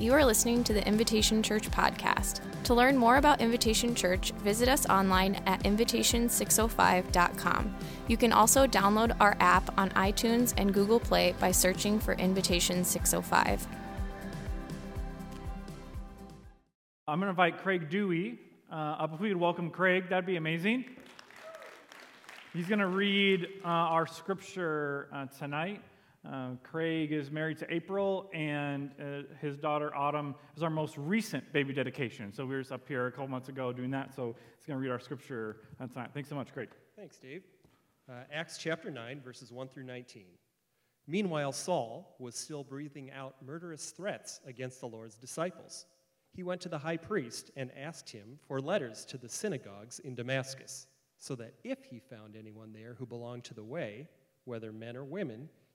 You are listening to the Invitation Church podcast. To learn more about Invitation Church, visit us online at invitation605.com. You can also download our app on iTunes and Google Play by searching for Invitation 605. I'm going to invite Craig Dewey uh, up. If we could welcome Craig, that'd be amazing. He's going to read uh, our scripture uh, tonight. Uh, Craig is married to April, and uh, his daughter Autumn is our most recent baby dedication. So we were up here a couple months ago doing that. So he's going to read our scripture on tonight. Thanks so much, Craig. Thanks, Dave. Uh, Acts chapter 9, verses 1 through 19. Meanwhile, Saul was still breathing out murderous threats against the Lord's disciples. He went to the high priest and asked him for letters to the synagogues in Damascus, so that if he found anyone there who belonged to the way, whether men or women,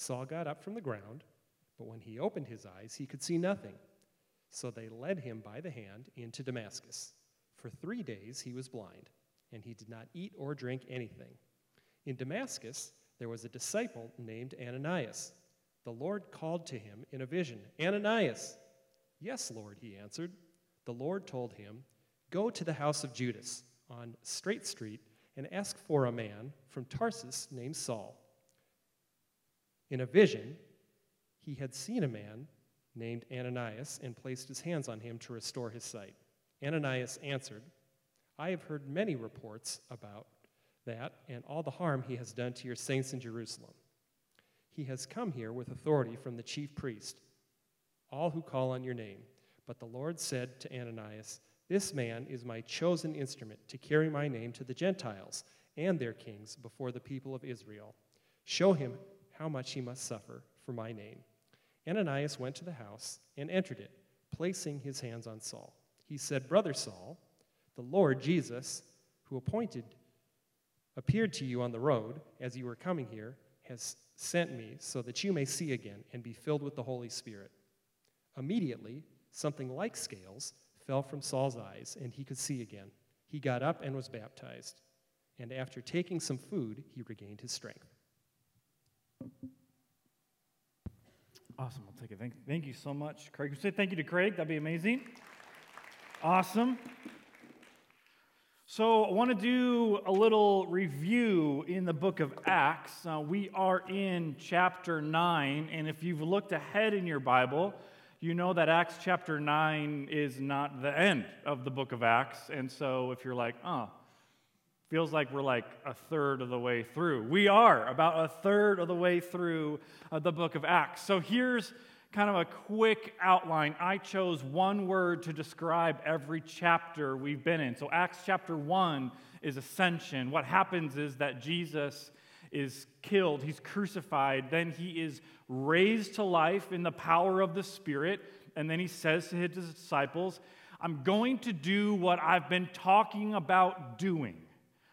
Saul got up from the ground, but when he opened his eyes, he could see nothing. So they led him by the hand into Damascus. For three days he was blind, and he did not eat or drink anything. In Damascus, there was a disciple named Ananias. The Lord called to him in a vision Ananias! Yes, Lord, he answered. The Lord told him, Go to the house of Judas on Straight Street and ask for a man from Tarsus named Saul. In a vision, he had seen a man named Ananias and placed his hands on him to restore his sight. Ananias answered, I have heard many reports about that and all the harm he has done to your saints in Jerusalem. He has come here with authority from the chief priest, all who call on your name. But the Lord said to Ananias, This man is my chosen instrument to carry my name to the Gentiles and their kings before the people of Israel. Show him how much he must suffer for my name. Ananias went to the house and entered it, placing his hands on Saul. He said, Brother Saul, the Lord Jesus, who appointed, appeared to you on the road as you were coming here, has sent me so that you may see again and be filled with the Holy Spirit. Immediately, something like scales fell from Saul's eyes, and he could see again. He got up and was baptized. And after taking some food, he regained his strength. Awesome. I'll take it. Thank, thank you so much, Craig. Say thank you to Craig. That'd be amazing. Awesome. So, I want to do a little review in the book of Acts. Uh, we are in chapter 9, and if you've looked ahead in your Bible, you know that Acts chapter 9 is not the end of the book of Acts. And so, if you're like, oh, Feels like we're like a third of the way through. We are about a third of the way through uh, the book of Acts. So here's kind of a quick outline. I chose one word to describe every chapter we've been in. So Acts chapter 1 is ascension. What happens is that Jesus is killed, he's crucified, then he is raised to life in the power of the Spirit, and then he says to his disciples, I'm going to do what I've been talking about doing.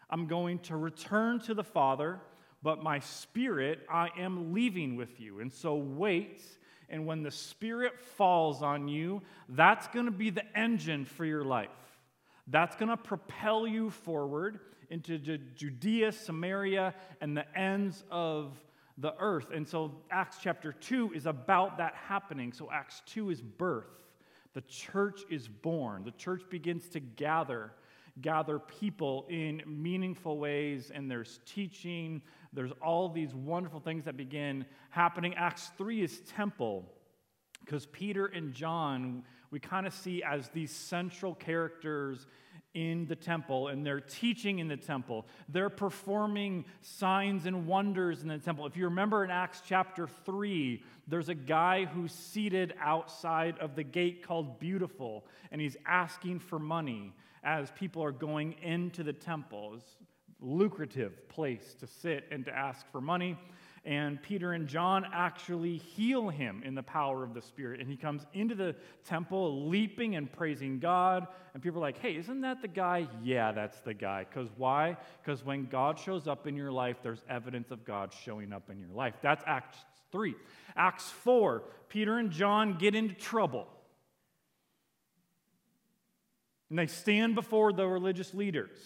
I'm going to return to the Father, but my spirit I am leaving with you. And so wait. And when the Spirit falls on you, that's going to be the engine for your life. That's going to propel you forward into Judea, Samaria, and the ends of the earth. And so Acts chapter 2 is about that happening. So Acts 2 is birth. The church is born. The church begins to gather gather people in meaningful ways, and there's teaching. There's all these wonderful things that begin happening. Acts 3 is temple, because Peter and John, we kind of see as these central characters in the temple and they're teaching in the temple. They're performing signs and wonders in the temple. If you remember in Acts chapter 3, there's a guy who's seated outside of the gate called Beautiful and he's asking for money as people are going into the temple. It's lucrative place to sit and to ask for money. and Peter and John actually heal him in the power of the Spirit. And he comes into the temple leaping and praising God. And people are like, hey, isn't that the guy? Yeah, that's the guy. Because why? Because when God shows up in your life, there's evidence of God showing up in your life. That's Acts 3. Acts 4, Peter and John get into trouble. And they stand before the religious leaders.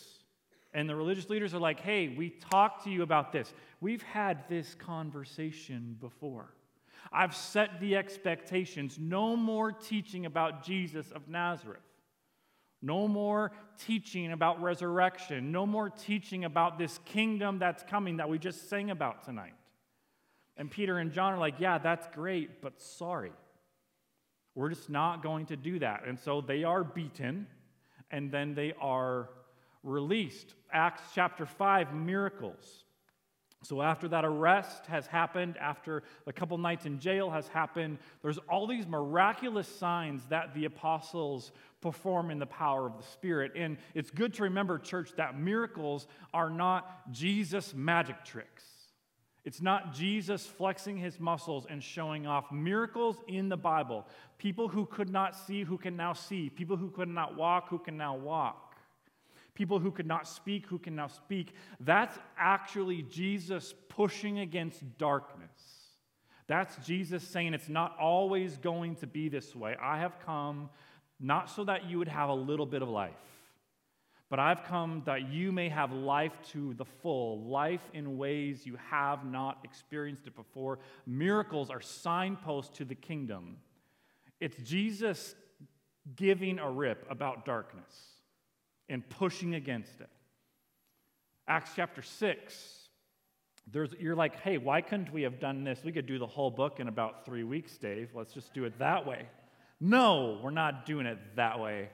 And the religious leaders are like, hey, we talked to you about this. We've had this conversation before. I've set the expectations. No more teaching about Jesus of Nazareth. No more teaching about resurrection. No more teaching about this kingdom that's coming that we just sang about tonight. And Peter and John are like, yeah, that's great, but sorry. We're just not going to do that. And so they are beaten and then they are released. Acts chapter 5, miracles. So, after that arrest has happened, after a couple nights in jail has happened, there's all these miraculous signs that the apostles perform in the power of the Spirit. And it's good to remember, church, that miracles are not Jesus' magic tricks. It's not Jesus flexing his muscles and showing off. Miracles in the Bible. People who could not see, who can now see. People who could not walk, who can now walk people who could not speak, who can now speak. That's actually Jesus pushing against darkness. That's Jesus saying it's not always going to be this way. I have come not so that you would have a little bit of life, but I've come that you may have life to the full, life in ways you have not experienced it before. Miracles are signposts to the kingdom. It's Jesus giving a rip about darkness and pushing against it. Acts chapter 6, there's, you're like, hey, why couldn't we have done this? We could do the whole book in about three weeks, Dave. Let's just do it that way. No, we're not doing it that way.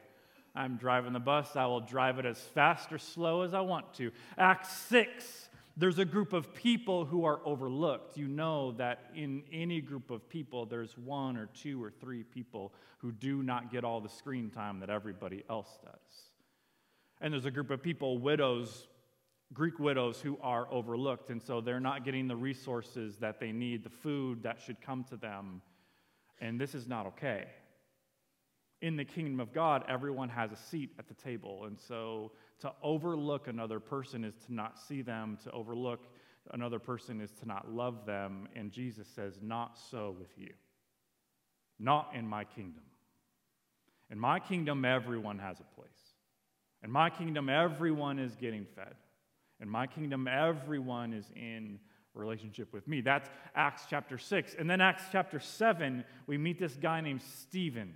I'm driving the bus. I will drive it as fast or slow as I want to. Acts 6, there's a group of people who are overlooked. You know that in any group of people, there's one or two or three people who do not get all the screen time that everybody else does. And there's a group of people, widows, Greek widows, who are overlooked. And so they're not getting the resources that they need, the food that should come to them. And this is not okay. In the kingdom of God, everyone has a seat at the table. And so to overlook another person is to not see them, to overlook another person is to not love them. And Jesus says, Not so with you. Not in my kingdom. In my kingdom, everyone has a place. In my kingdom, everyone is getting fed. In my kingdom, everyone is in relationship with me. That's Acts chapter 6. And then Acts chapter 7, we meet this guy named Stephen.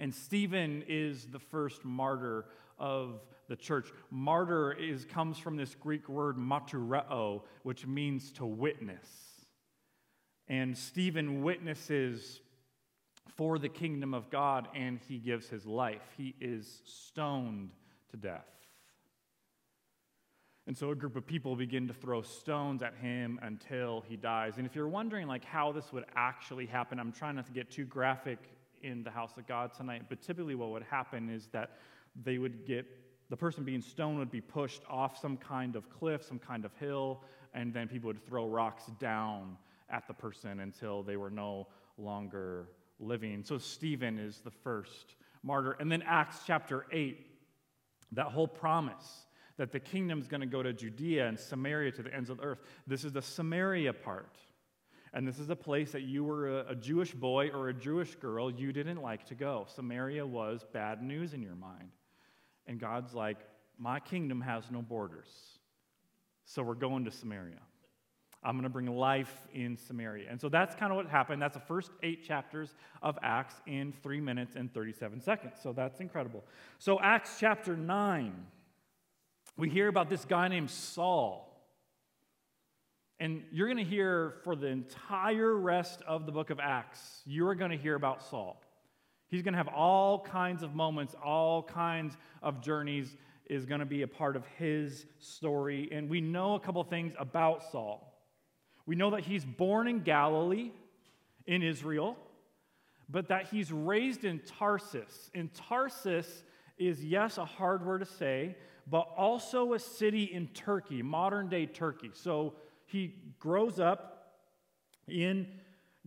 And Stephen is the first martyr of the church. Martyr is, comes from this Greek word martyreo, which means to witness. And Stephen witnesses for the kingdom of God and he gives his life. He is stoned to death. And so a group of people begin to throw stones at him until he dies. And if you're wondering like how this would actually happen, I'm trying not to get too graphic in the house of God tonight, but typically what would happen is that they would get the person being stoned would be pushed off some kind of cliff, some kind of hill, and then people would throw rocks down at the person until they were no longer living. So Stephen is the first martyr. And then Acts chapter 8, that whole promise that the kingdom's going to go to Judea and Samaria to the ends of the earth. This is the Samaria part. And this is a place that you were a, a, Jewish boy or a Jewish girl, you didn't like to go. Samaria was bad news in your mind. And God's like, My kingdom has no borders. So we're going to Samaria. I'm going to bring life in Samaria. And so that's kind of what happened. That's the first eight chapters of Acts in three minutes and 37 seconds. So that's incredible. So, Acts chapter 9, we hear about this guy named Saul. And you're going to hear for the entire rest of the book of Acts, you're going to hear about Saul. He's going to have all kinds of moments, all kinds of journeys is going to be a part of his story. And we know a couple things about Saul. We know that he's born in Galilee, in Israel, but that he's raised in Tarsus. And Tarsus is, yes, a hard word to say, but also a city in Turkey, modern day Turkey. So he grows up in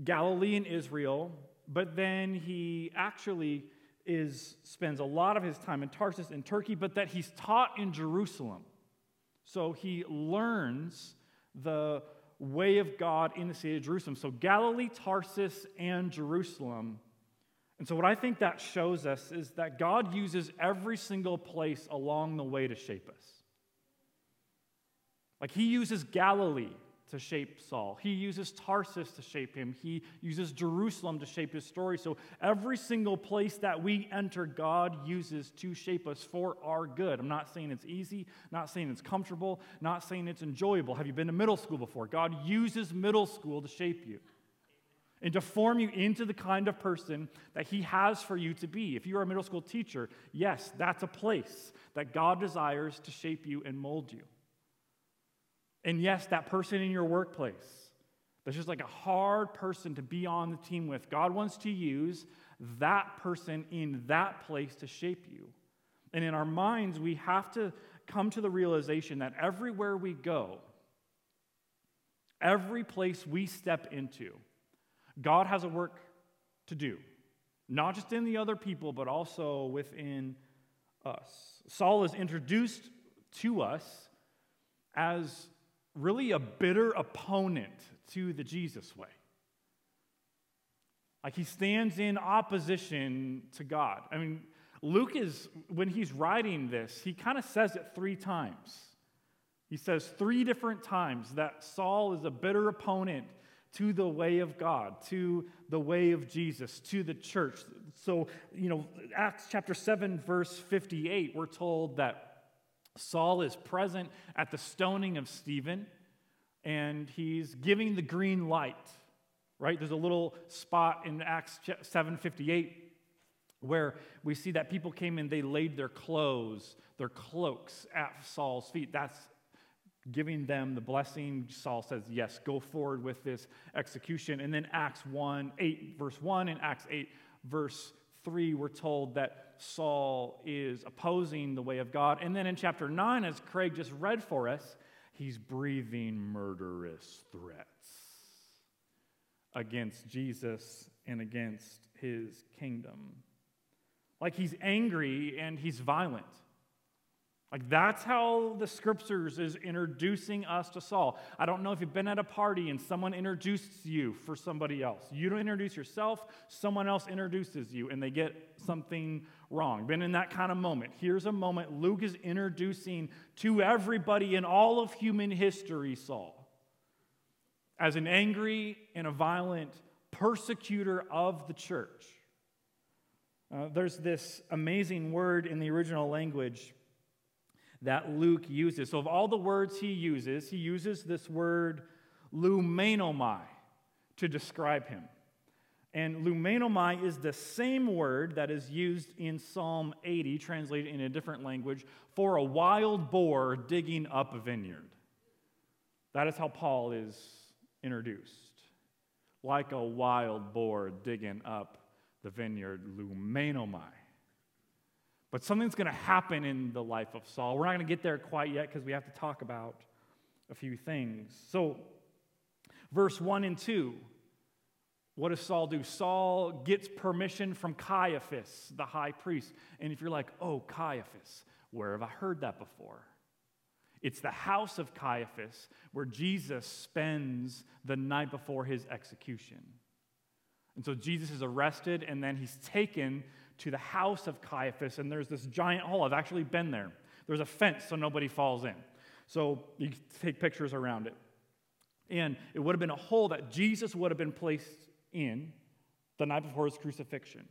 Galilee and Israel, but then he actually is, spends a lot of his time in Tarsus in Turkey, but that he's taught in Jerusalem. So he learns the way of God in the city of Jerusalem. So Galilee, Tarsus, and Jerusalem. And so, what I think that shows us is that God uses every single place along the way to shape us. Like, He uses Galilee to shape Saul. He uses Tarsus to shape him. He uses Jerusalem to shape his story. So every single place that we enter, God uses to shape us for our good. I'm not saying it's easy, not saying it's comfortable, not saying it's enjoyable. Have you been to middle school before? God uses middle school to shape you and to form you into the kind of person that He has for you to be. If you're a middle school teacher, yes, that's a place that God desires to shape you and mold you. And yes, that person in your workplace, that's just like a hard person to be on the team with. God wants to use that person in that place to shape you. And in our minds, we have to come to the realization that everywhere we go, every place we step into, God has a work to do, not just in the other people, but also within us. Saul is introduced to us as really a bitter opponent to the Jesus way. Like he stands in opposition to God. I mean, Luke is, when he's writing this, he kind of says it three times. He says three different times that Saul is a bitter opponent to the way of God, to the way of Jesus, to the church. So, you know, Acts chapter 7, verse 58, we're told that Saul is present at the stoning of Stephen, and he's giving the green light, right? There's a little spot in Acts 7:58 where we see that people came in, they laid their clothes, their cloaks at Saul's feet. That's giving them the blessing. Saul says, Yes, go forward with this execution. And then Acts 1, 8, verse 1, and Acts 8, verse 3, we're told that Saul is opposing the way of God. And then in chapter 9, as Craig just read for us, he's breathing murderous threats against Jesus and against his kingdom. Like he's angry and he's violent. Like that's how the scriptures is introducing us to Saul. I don't know if you've been at a party and someone introduces you for somebody else. You don't introduce yourself, someone else introduces you and they get something wrong. Been in that kind of moment. Here's a moment Luke is introducing to everybody in all of human history Saul as an angry and a violent persecutor of the church. Uh, there's this amazing word in the original language that Luke uses. So, of all the words he uses, he uses this word lumenomai to describe him. And lumenomai is the same word that is used in Psalm 80, translated in a different language, for a wild boar digging up a vineyard. That is how Paul is introduced. Like a wild boar digging up the vineyard, lumenomai. But something's going to happen in the life of Saul. We're not going to get there quite yet because we have to talk about a few things. So, verse 1 and 2, what does Saul do? Saul gets permission from Caiaphas, the high priest. And if you're like, oh, Caiaphas, where have I heard that before? It's the house of Caiaphas where Jesus spends the night before his execution. And so Jesus is arrested and then he's taken to the house of Caiaphas, and there's this giant hole. I've actually been there. There's a fence so nobody falls in. So you take pictures around it. And it would have been a hole that Jesus would have been placed in the night before his crucifixion.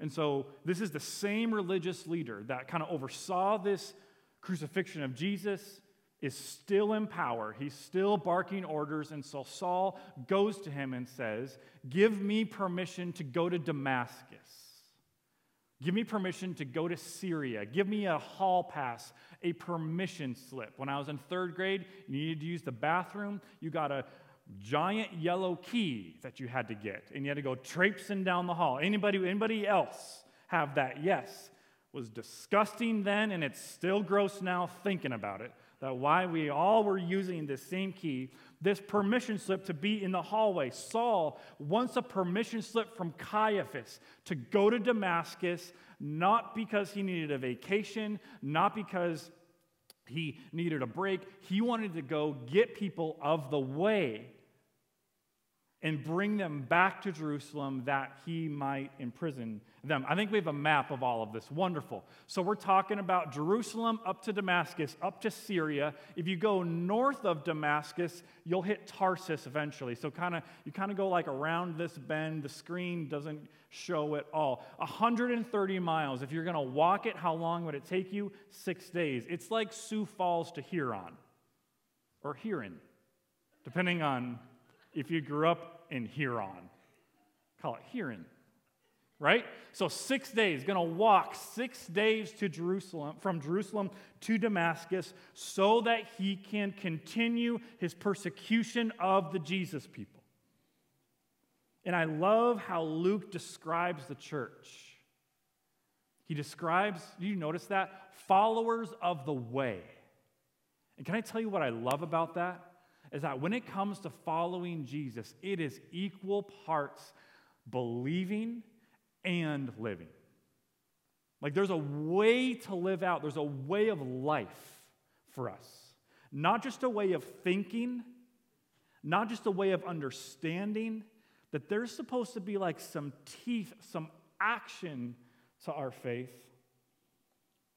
And so this is the same religious leader that kind of oversaw this crucifixion of Jesus is still in power. He's still barking orders. And so Saul goes to him and says, Give me permission to go to Damascus. Give me permission to go to Syria. Give me a hall pass, a permission slip. When I was in third grade, you needed to use the bathroom. You got a giant yellow key that you had to get, and you had to go traipsing down the hall. Anybody, anybody else have that? Yes. Was disgusting then, and it's still gross now thinking about it. That why we all were using the same key this permission slip to be in the hallway. Saul wants a permission slip from Caiaphas to go to Damascus, not because he needed a vacation, not because he needed a break. He wanted to go get people of the way and bring them back to Jerusalem that he might imprison them. I think we have a map of all of this. Wonderful. So we're talking about Jerusalem up to Damascus, up to Syria. If you go north of Damascus, you'll hit Tarsus eventually. So kind of you kind of go like around this bend. The screen doesn't show it all. 130 miles. If you're going to walk it, how long would it take you? 6 days. It's like Sioux Falls to Huron or Huron, depending on if you grew up in Huron. Call it Huron right? So six days, to walk six days to Jerusalem, from Jerusalem to Damascus, so that he can continue his persecution of the Jesus people. And I love how Luke describes the church. He describes, you notice that? Followers of the way. And can I tell you what I love about that? Is that when it comes to following Jesus, it is equal parts believing and living. Like there's a way to live out, there's a way of life for us. Not just a way of thinking, not just a way of understanding, that there's supposed to be like some teeth, some action to our faith.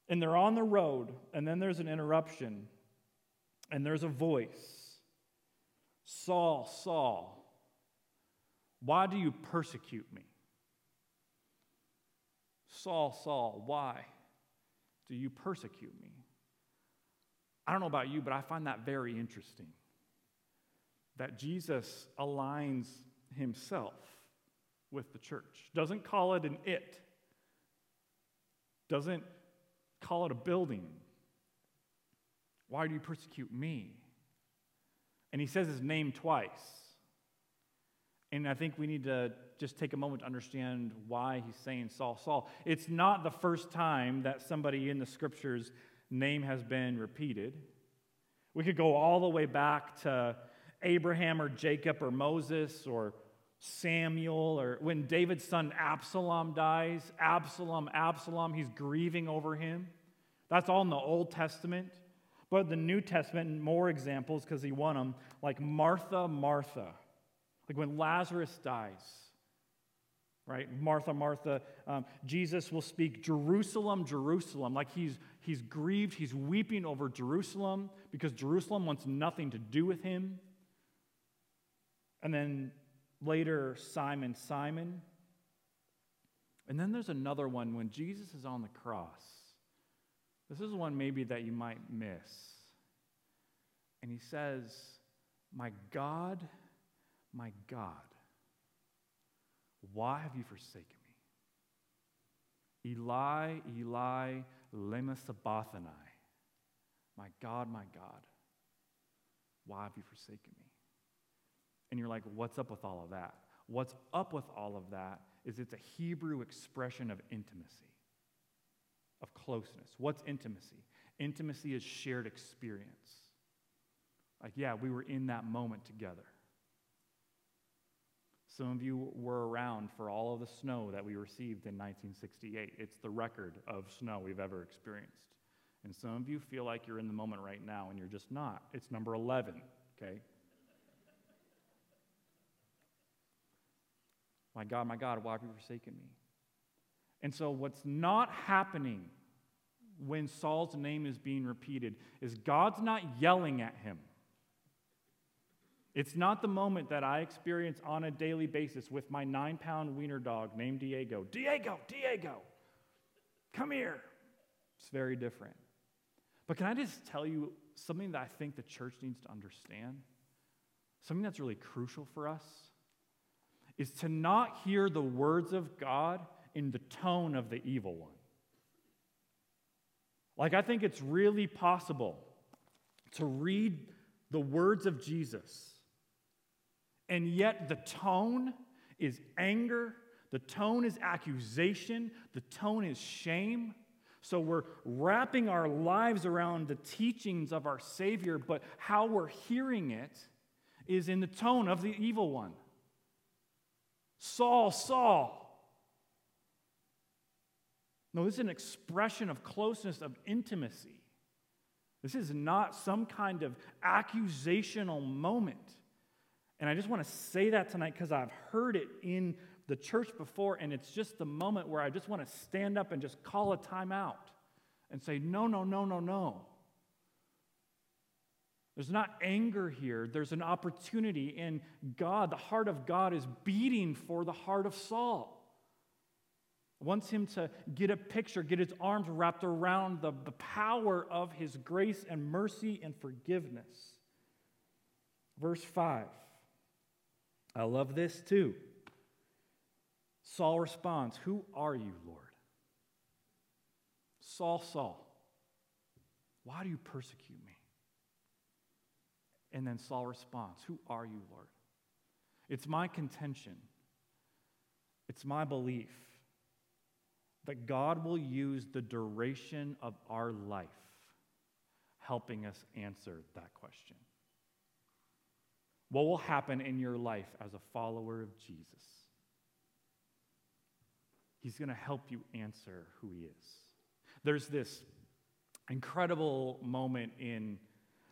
And they're on the road, and then there's an interruption, and there's a voice Saul, Saul, why do you persecute me? Saul, Saul, why do you persecute me? I don't know about you, but I find that very interesting. That Jesus aligns himself with the church, doesn't call it an it, doesn't call it a building. Why do you persecute me? And he says his name twice. And I think we need to just take a moment to understand why he's saying Saul, Saul. It's not the first time that somebody in the scriptures' name has been repeated. We could go all the way back to Abraham or Jacob or Moses or Samuel or when David's son Absalom dies. Absalom, Absalom, he's grieving over him. That's all in the Old Testament. But the New Testament, more examples because he won them, like Martha, Martha. Like when Lazarus dies, right? Martha, Martha, um, Jesus will speak Jerusalem, Jerusalem, like he's, he's grieved, he's weeping over Jerusalem because Jerusalem wants nothing to do with him. And then later, Simon, Simon. And then there's another one when Jesus is on the cross. This is one maybe that you might miss. And he says, My God, my God, why have you forsaken me? Eli, Eli, lema sabachthani. My God, my God, why have you forsaken me? And you're like, what's up with all of that? What's up with all of that is it's a Hebrew expression of intimacy, of closeness. What's intimacy? Intimacy is shared experience. Like, yeah, we were in that moment together. Some of you were around for all of the snow that we received in 1968. It's the record of snow we've ever experienced. And some of you feel like you're in the moment right now, and you're just not. It's number 11, okay? my God, my God, why have you forsaken me? And so, what's not happening when Saul's name is being repeated is God's not yelling at him. It's not the moment that I experience on a daily basis with my nine pound wiener dog named Diego. Diego, Diego, come here. It's very different. But can I just tell you something that I think the church needs to understand? Something that's really crucial for us is to not hear the words of God in the tone of the evil one. Like, I think it's really possible to read the words of Jesus and yet the tone is anger, the tone is accusation, the tone is shame. So we're wrapping our lives around the teachings of our Savior, but how we're hearing it is in the tone of the evil one Saul, Saul. No, this is an expression of closeness, of intimacy. This is not some kind of accusational moment. And I just want to say that tonight because I've heard it in the church before, and it's just the moment where I just want to stand up and just call a timeout and say, no, no, no, no, no. There's not anger here. There's an opportunity, and God, the heart of God, is beating for the heart of Saul. Wants him to get a picture, get his arms wrapped around the, the power of his grace and mercy and forgiveness. Verse 5. I love this too. Saul responds, Who are you, Lord? Saul, Saul, why do you persecute me? And then Saul responds, Who are you, Lord? It's my contention, it's my belief that God will use the duration of our life helping us answer that question. What will happen in your life as a follower of Jesus? He's going to help you answer who he is. There's this incredible moment in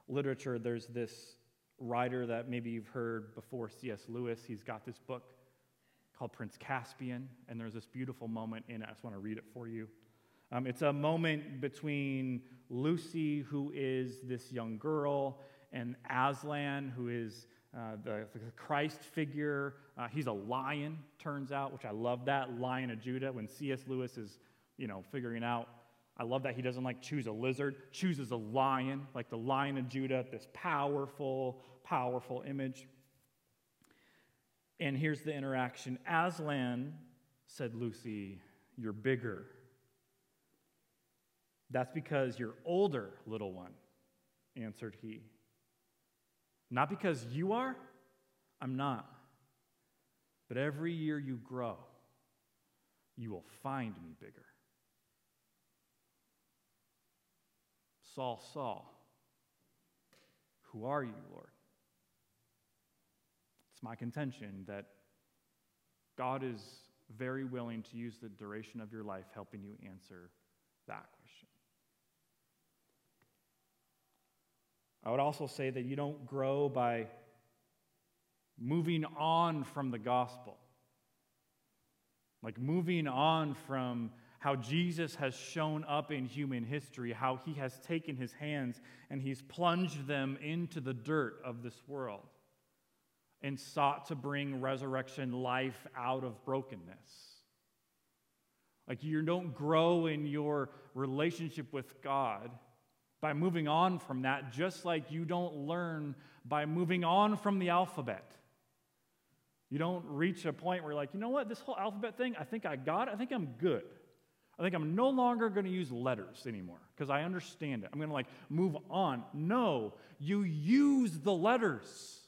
literature. There's this writer that maybe you've heard before, C.S. Lewis. He's got this book called Prince Caspian, and there's this beautiful moment in it. I just want to read it for you. Um, it's a moment between Lucy, who is this young girl, and Aslan, who is uh, the, the, Christ figure. Uh, he's a lion, turns out, which I love that, Lion of Judah. When C.S. Lewis is, you know, figuring out, I love that he doesn't like choose a lizard, chooses a lion, like the Lion of Judah, this powerful, powerful image. And here's the interaction Aslan said, Lucy, you're bigger. That's because you're older, little one, answered he. Not because you are, I'm not. But every year you grow, you will find me bigger. Saul, Saul, who are you, Lord? It's my contention that God is very willing to use the duration of your life helping you answer that question. I would also say that you don't grow by moving on from the gospel. Like moving on from how Jesus has shown up in human history, how he has taken his hands and he's plunged them into the dirt of this world and sought to bring resurrection life out of brokenness. Like you don't grow in your relationship with God by moving on from that, just like you don't learn by moving on from the alphabet. You don't reach a point where you're like, you know what, this whole alphabet thing, I think I got it. I think I'm good. I think I'm no longer going to use letters anymore because I understand it. I'm going to like move on. No, you use the letters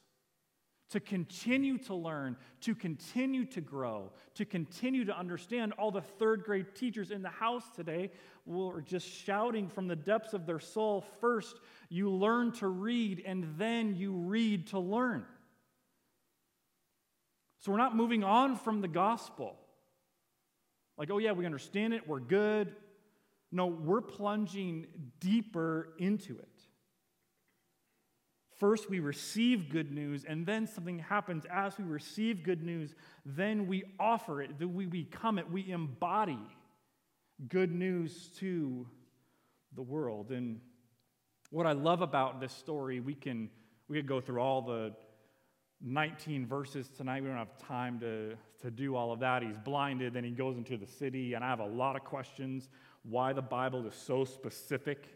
to continue to learn, to continue to grow, to continue to understand. All the third grade teachers in the house today were just shouting from the depths of their soul first, you learn to read, and then you read to learn. So we're not moving on from the gospel. Like, oh, yeah, we understand it, we're good. No, we're plunging deeper into it. First, we receive good news, and then something happens as we receive good news. Then we offer it, then we become it, we embody good news to the world. And what I love about this story, we can we could go through all the 19 verses tonight. We don't have time to, to do all of that. He's blinded, then he goes into the city, and I have a lot of questions why the Bible is so specific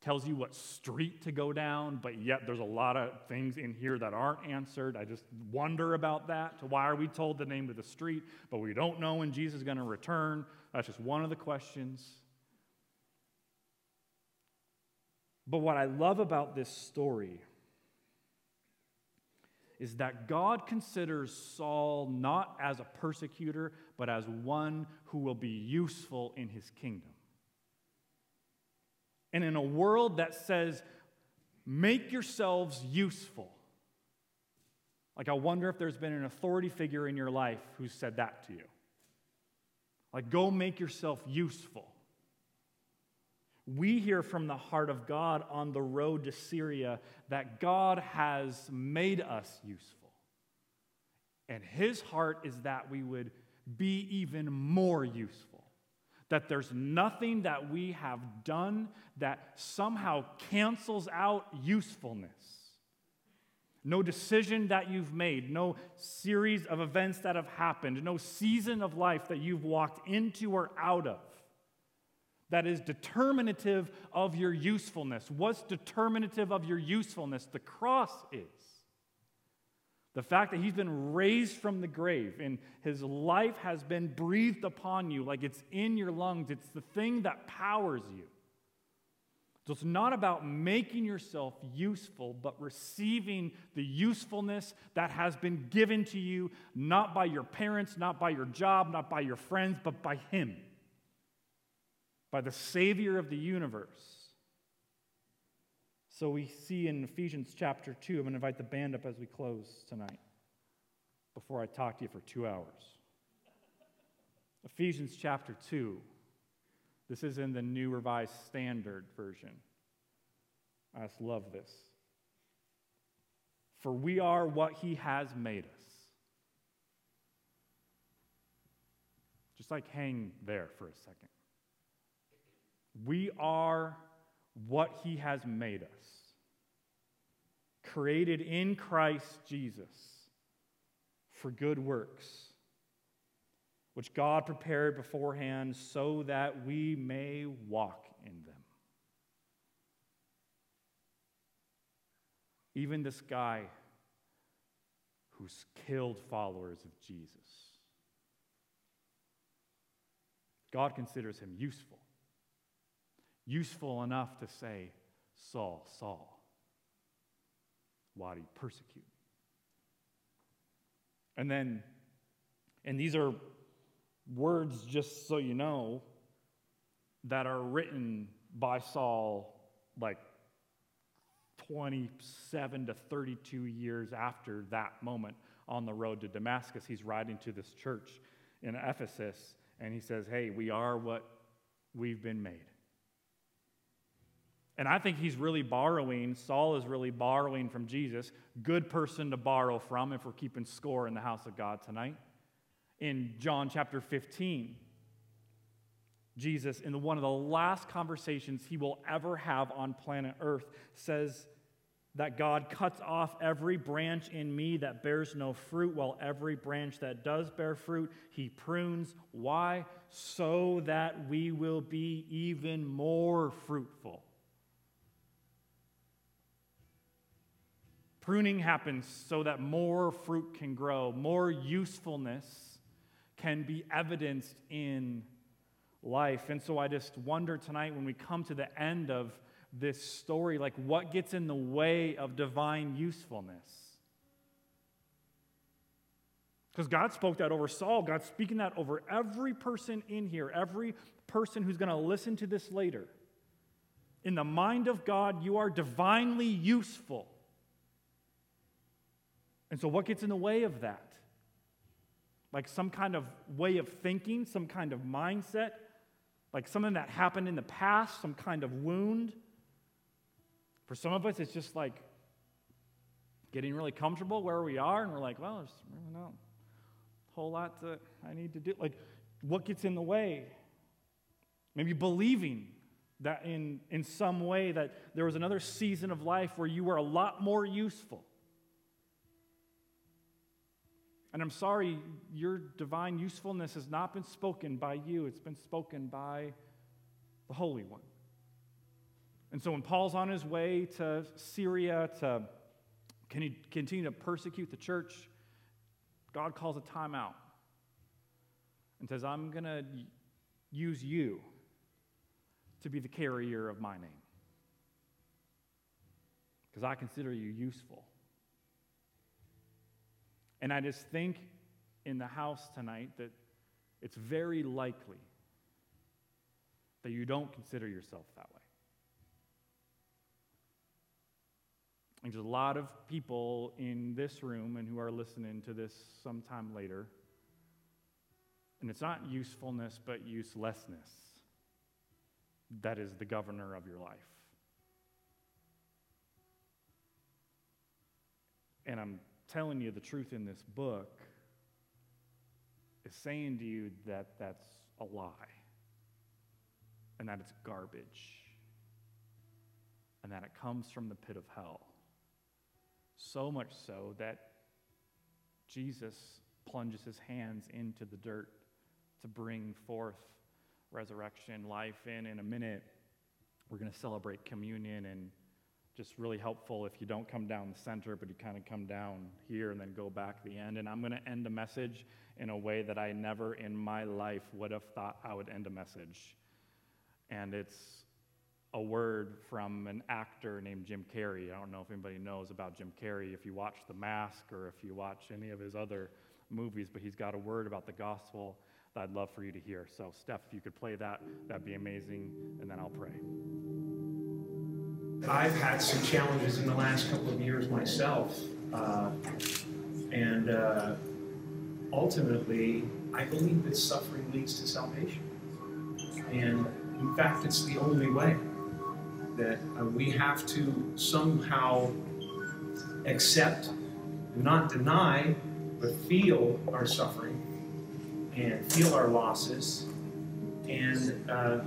tells you what street to go down, but yet there's a lot of things in here that aren't answered. I just wonder about that. Why are we told the name of the street, but we don't know when Jesus is going to return? That's just one of the questions. But what I love about this story is that God considers Saul not as a persecutor, but as one who will be useful in his kingdom. And in a world that says, make yourselves useful, Like, I wonder if there's been an authority figure in your life who said that to you. Like, go make yourself useful. We hear from the heart of God on the road to Syria that God has made us useful. And his heart is that we would be even more useful. That there's nothing that we have done that somehow cancels out usefulness. No decision that you've made, no series of events that have happened, no season of life that you've walked into or out of that is determinative of your usefulness. What's determinative of your usefulness? The cross is. The fact that he's been raised from the grave and his life has been breathed upon you like it's in your lungs, it's the thing that powers you. So it's not about making yourself useful, but receiving the usefulness that has been given to you, not by your parents, not by your job, not by your friends, but by him, by the Savior of the universe. So we see in Ephesians chapter 2, I'm going to invite the band up as we close tonight before I talk to you for two hours. Ephesians chapter 2. This is in the New Revised Standard Version. I just love this. For we are what he has made us. Just like hang there for a second. We are what he has made us. Created in Christ Jesus for good works, which God prepared beforehand so that we may walk in them. Even this guy who's killed followers of Jesus, God considers him useful useful enough to say, Saul, Saul, why do you persecute? And then, and these are words, just so you know, that are written by Saul like 27 to 32 years after that moment on the road to Damascus. He's writing to this church in Ephesus, and he says, Hey, we are what we've been made. And I think he's really borrowing, Saul is really borrowing from Jesus. Good person to borrow from if we're keeping score in the house of God tonight. In John chapter 15, Jesus, in one of the last conversations he will ever have on planet Earth, says that God cuts off every branch in me that bears no fruit, while every branch that does bear fruit, he prunes. Why? So that we will be even more fruitful. Pruning happens so that more fruit can grow, more usefulness can be evidenced in life. And so I just wonder tonight when we come to the end of this story, like what gets in the way of divine usefulness? Because God spoke that over Saul. God's speaking that over every person in here, every person who's going to listen to this later. In the mind of God, you are divinely useful. And so, what gets in the way of that? Like some kind of way of thinking, some kind of mindset, like something that happened in the past, some kind of wound. For some of us, it's just like getting really comfortable where we are, and we're like, well, there's really not a whole lot that I need to do. Like, what gets in the way? Maybe believing that in, in some way that there was another season of life where you were a lot more useful and I'm sorry, your divine usefulness has not been spoken by you, it's been spoken by the Holy One. And so when Paul's on his way to Syria to continue to persecute the church, God calls a timeout and says, I'm going to use you to be the carrier of my name because I consider you useful. And I just think in the house tonight that it's very likely that you don't consider yourself that way. And there's a lot of people in this room and who are listening to this sometime later. And it's not usefulness, but uselessness that is the governor of your life. And I'm telling you the truth in this book is saying to you that that's a lie and that it's garbage and that it comes from the pit of hell. So much so that Jesus plunges his hands into the dirt to bring forth resurrection life. And in a minute, we're going to celebrate communion and just really helpful if you don't come down the center, but you kind of come down here and then go back the end. And I'm going to end a message in a way that I never in my life would have thought I would end a message. And it's a word from an actor named Jim Carrey. I don't know if anybody knows about Jim Carrey, if you watch The Mask or if you watch any of his other movies, but he's got a word about the gospel that I'd love for you to hear. So, Steph, if you could play that, that'd be amazing, and then I'll pray. I've had some challenges in the last couple of years myself, uh, and uh, ultimately, I believe that suffering leads to salvation. And in fact, it's the only way that uh, we have to somehow accept, not deny, but feel our suffering and feel our losses, and uh,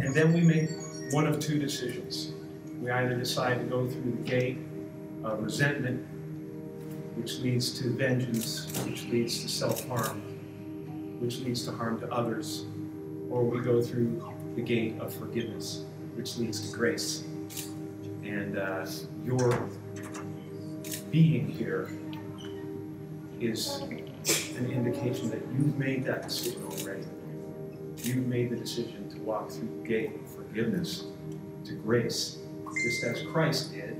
and then we make one of two decisions. We either decide to go through the gate of resentment, which leads to vengeance, which leads to self-harm, which leads to harm to others, or we go through the gate of forgiveness, which leads to grace. And uh, your being here is an indication that you've made that decision already. You've made the decision to walk through the gate of forgiveness to grace, just as Christ did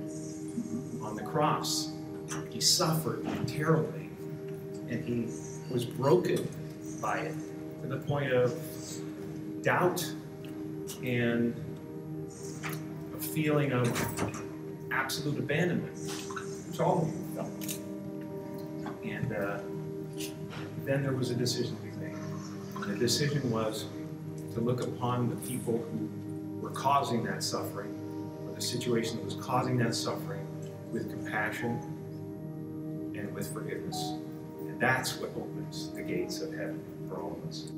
on the cross. He suffered terribly, and he was broken by it to the point of doubt and a feeling of absolute abandonment, which all of you felt. And uh, then there was a decision to be made. And the decision was to look upon the people who were causing that suffering, the situation that was causing that suffering, with compassion and with forgiveness. And that's what opens the gates of heaven for all of us.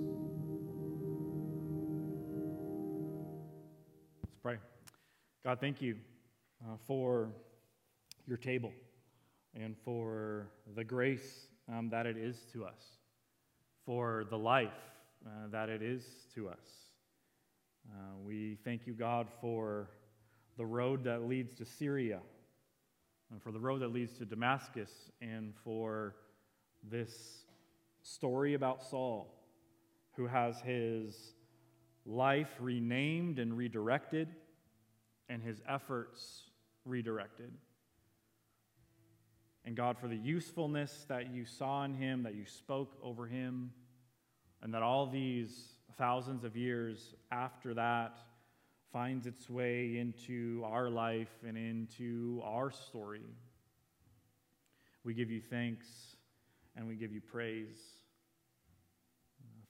Let's pray. God, thank you uh, for your table and for the grace um, that it is to us, for the life uh, that it is to us. Uh, we thank you, God, for the road that leads to Syria, and for the road that leads to Damascus, and for this story about Saul, who has his life renamed and redirected, and his efforts redirected. And God, for the usefulness that you saw in him, that you spoke over him, and that all these thousands of years after that finds its way into our life and into our story. We give you thanks and we give you praise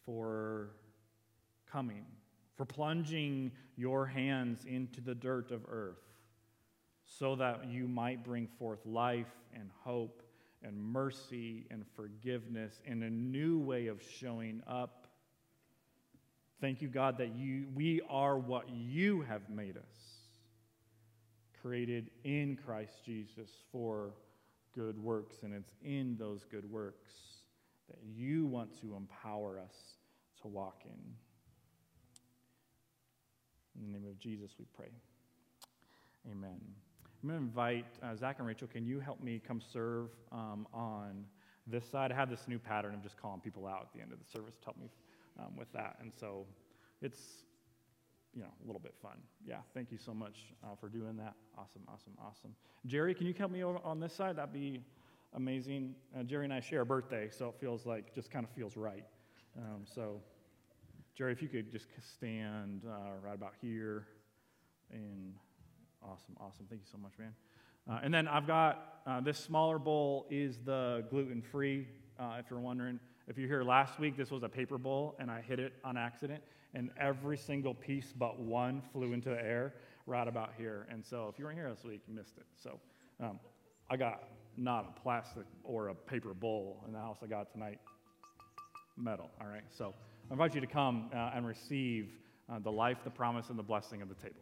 for coming, for plunging your hands into the dirt of earth so that you might bring forth life and hope and mercy and forgiveness and a new way of showing up. Thank you, God, that you, we are what you have made us, created in Christ Jesus for good works, and it's in those good works that you want to empower us to walk in. In the name of Jesus, we pray. Amen. I'm going to invite uh, Zach and Rachel. Can you help me come serve um, on this side? I have this new pattern of just calling people out at the end of the service to help me um, with that. And so it's, you know, a little bit fun. Yeah, thank you so much uh, for doing that. Awesome, awesome, awesome. Jerry, can you help me over on this side? That'd be amazing. Uh, Jerry and I share a birthday, so it feels like, just kind of feels right. Um, so, Jerry, if you could just stand uh, right about here and Awesome, awesome. Thank you so much, man. Uh, and then I've got uh, this smaller bowl is the gluten free, uh, if you're wondering. If you're here last week, this was a paper bowl, and I hit it on accident, and every single piece but one flew into the air right about here. And so if you weren't here last week, you missed it. So um, I got not a plastic or a paper bowl in the house I got tonight, metal. All right. So I invite you to come uh, and receive uh, the life, the promise, and the blessing of the table.